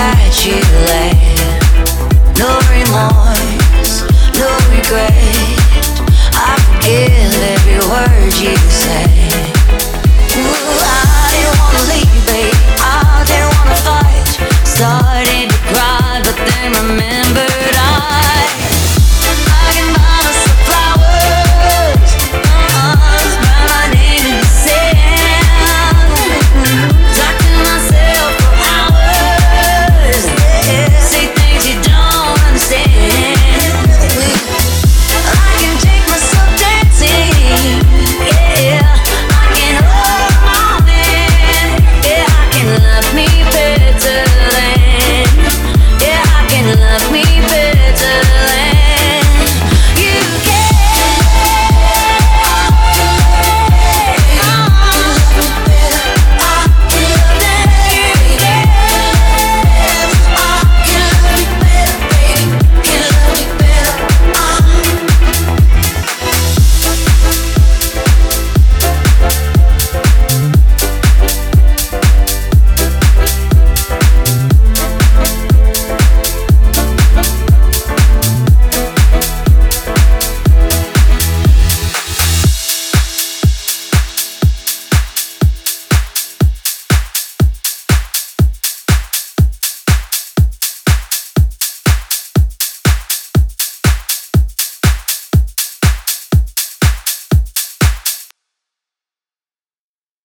that you. No remorse, no regret. I every word you say.